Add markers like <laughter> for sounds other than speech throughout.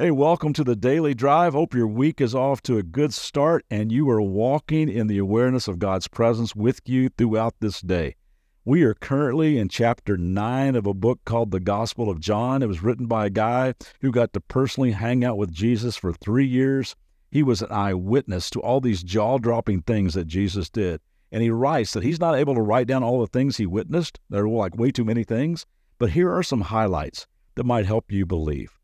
Hey, welcome to the Daily Drive. Hope your week is off to a good start and you are walking in the awareness of God's presence with you throughout this day. We are currently in chapter 9 of a book called The Gospel of John. It was written by a guy who got to personally hang out with Jesus for three years. He was an eyewitness to all these jaw dropping things that Jesus did. And he writes that he's not able to write down all the things he witnessed. There were like way too many things. But here are some highlights that might help you believe.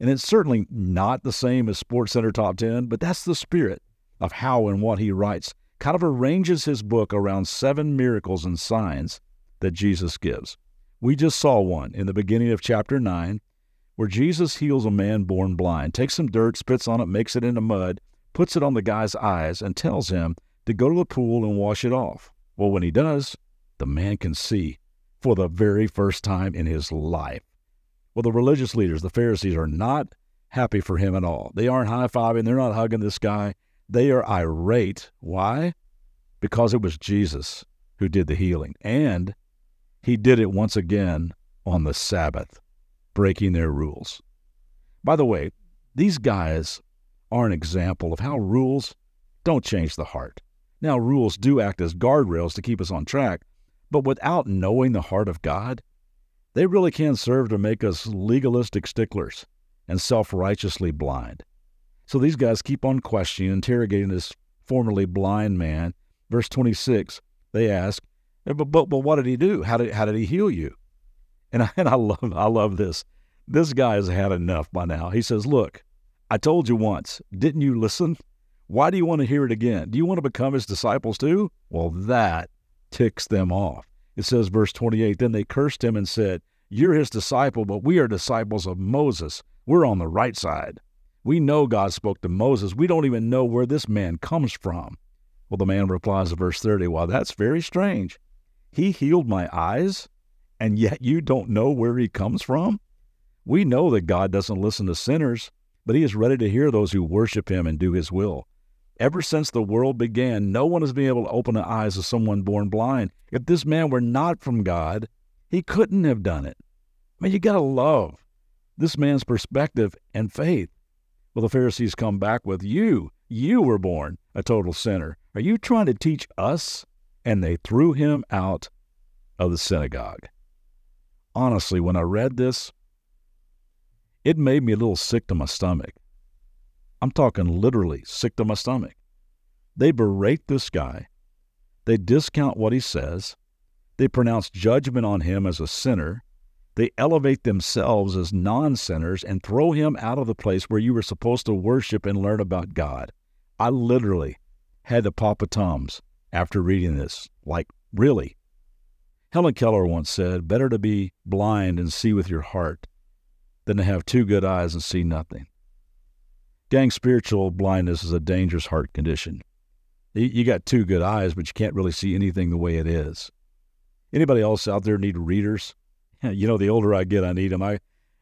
And it's certainly not the same as Sports Center Top 10, but that's the spirit of how and what he writes. Kind of arranges his book around seven miracles and signs that Jesus gives. We just saw one in the beginning of chapter 9 where Jesus heals a man born blind, takes some dirt, spits on it, makes it into mud, puts it on the guy's eyes, and tells him to go to the pool and wash it off. Well, when he does, the man can see for the very first time in his life. Well, the religious leaders, the Pharisees, are not happy for him at all. They aren't high fiving, they're not hugging this guy. They are irate. Why? Because it was Jesus who did the healing. And he did it once again on the Sabbath, breaking their rules. By the way, these guys are an example of how rules don't change the heart. Now, rules do act as guardrails to keep us on track, but without knowing the heart of God, they really can serve to make us legalistic sticklers and self righteously blind. So these guys keep on questioning, interrogating this formerly blind man. Verse 26, they ask, but, but, but what did he do? How did, how did he heal you? And I, <laughs> and I love I love this. This guy has had enough by now. He says, Look, I told you once, didn't you listen? Why do you want to hear it again? Do you want to become his disciples too? Well, that ticks them off. It says, verse 28 Then they cursed him and said, You're his disciple, but we are disciples of Moses. We're on the right side. We know God spoke to Moses. We don't even know where this man comes from. Well, the man replies in verse 30, Well, that's very strange. He healed my eyes, and yet you don't know where he comes from? We know that God doesn't listen to sinners, but he is ready to hear those who worship him and do his will. Ever since the world began, no one has been able to open the eyes of someone born blind. If this man were not from God, he couldn't have done it. I mean, you got to love this man's perspective and faith. Well, the Pharisees come back with, You, you were born a total sinner. Are you trying to teach us? And they threw him out of the synagogue. Honestly, when I read this, it made me a little sick to my stomach. I'm talking literally sick to my stomach. They berate this guy. They discount what he says. They pronounce judgment on him as a sinner. They elevate themselves as non sinners and throw him out of the place where you were supposed to worship and learn about God. I literally had to pop a Tums after reading this. Like, really? Helen Keller once said, Better to be blind and see with your heart than to have two good eyes and see nothing. Gang, spiritual blindness is a dangerous heart condition. You got two good eyes, but you can't really see anything the way it is. Anybody else out there need readers? <laughs> You know, the older I get, I need them. I,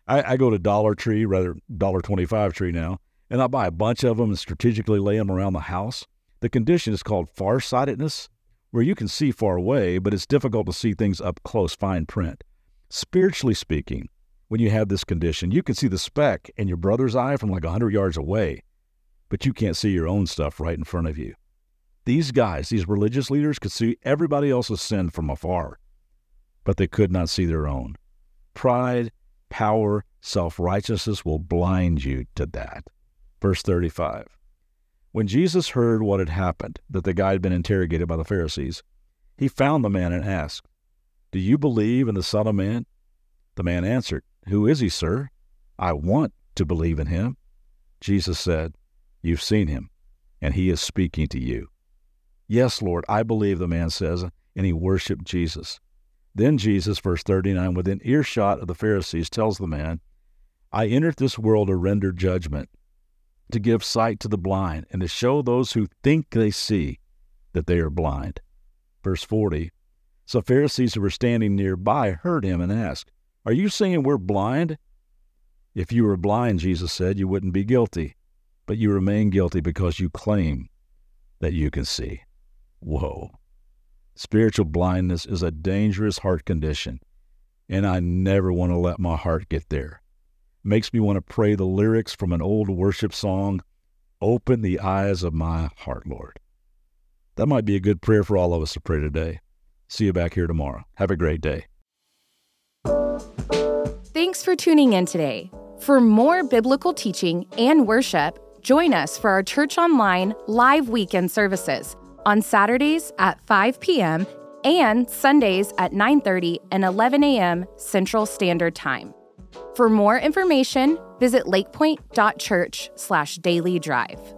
I, I go to Dollar Tree, rather Dollar Twenty Five Tree now, and I buy a bunch of them and strategically lay them around the house. The condition is called farsightedness, where you can see far away, but it's difficult to see things up close, fine print. Spiritually speaking, when you have this condition. You can see the speck in your brother's eye from like 100 yards away, but you can't see your own stuff right in front of you. These guys, these religious leaders, could see everybody else's sin from afar, but they could not see their own. Pride, power, self righteousness will blind you to that. Verse 35. When Jesus heard what had happened, that the guy had been interrogated by the Pharisees, he found the man and asked, Do you believe in the Son of Man? The man answered, who is he, sir? I want to believe in him. Jesus said, You've seen him, and he is speaking to you. Yes, Lord, I believe, the man says, and he worshiped Jesus. Then Jesus, verse 39, within earshot of the Pharisees, tells the man, I entered this world to render judgment, to give sight to the blind and to show those who think they see that they are blind. Verse 40 So Pharisees who were standing nearby heard him and asked, Are you saying we're blind? If you were blind, Jesus said, you wouldn't be guilty, but you remain guilty because you claim that you can see. Whoa. Spiritual blindness is a dangerous heart condition, and I never want to let my heart get there. Makes me want to pray the lyrics from an old worship song Open the eyes of my heart, Lord. That might be a good prayer for all of us to pray today. See you back here tomorrow. Have a great day. For tuning in today. For more biblical teaching and worship, join us for our Church Online live weekend services on Saturdays at 5 p.m. and Sundays at 9:30 and 11 a.m. Central Standard Time. For more information, visit lakepointe.church/daily drive.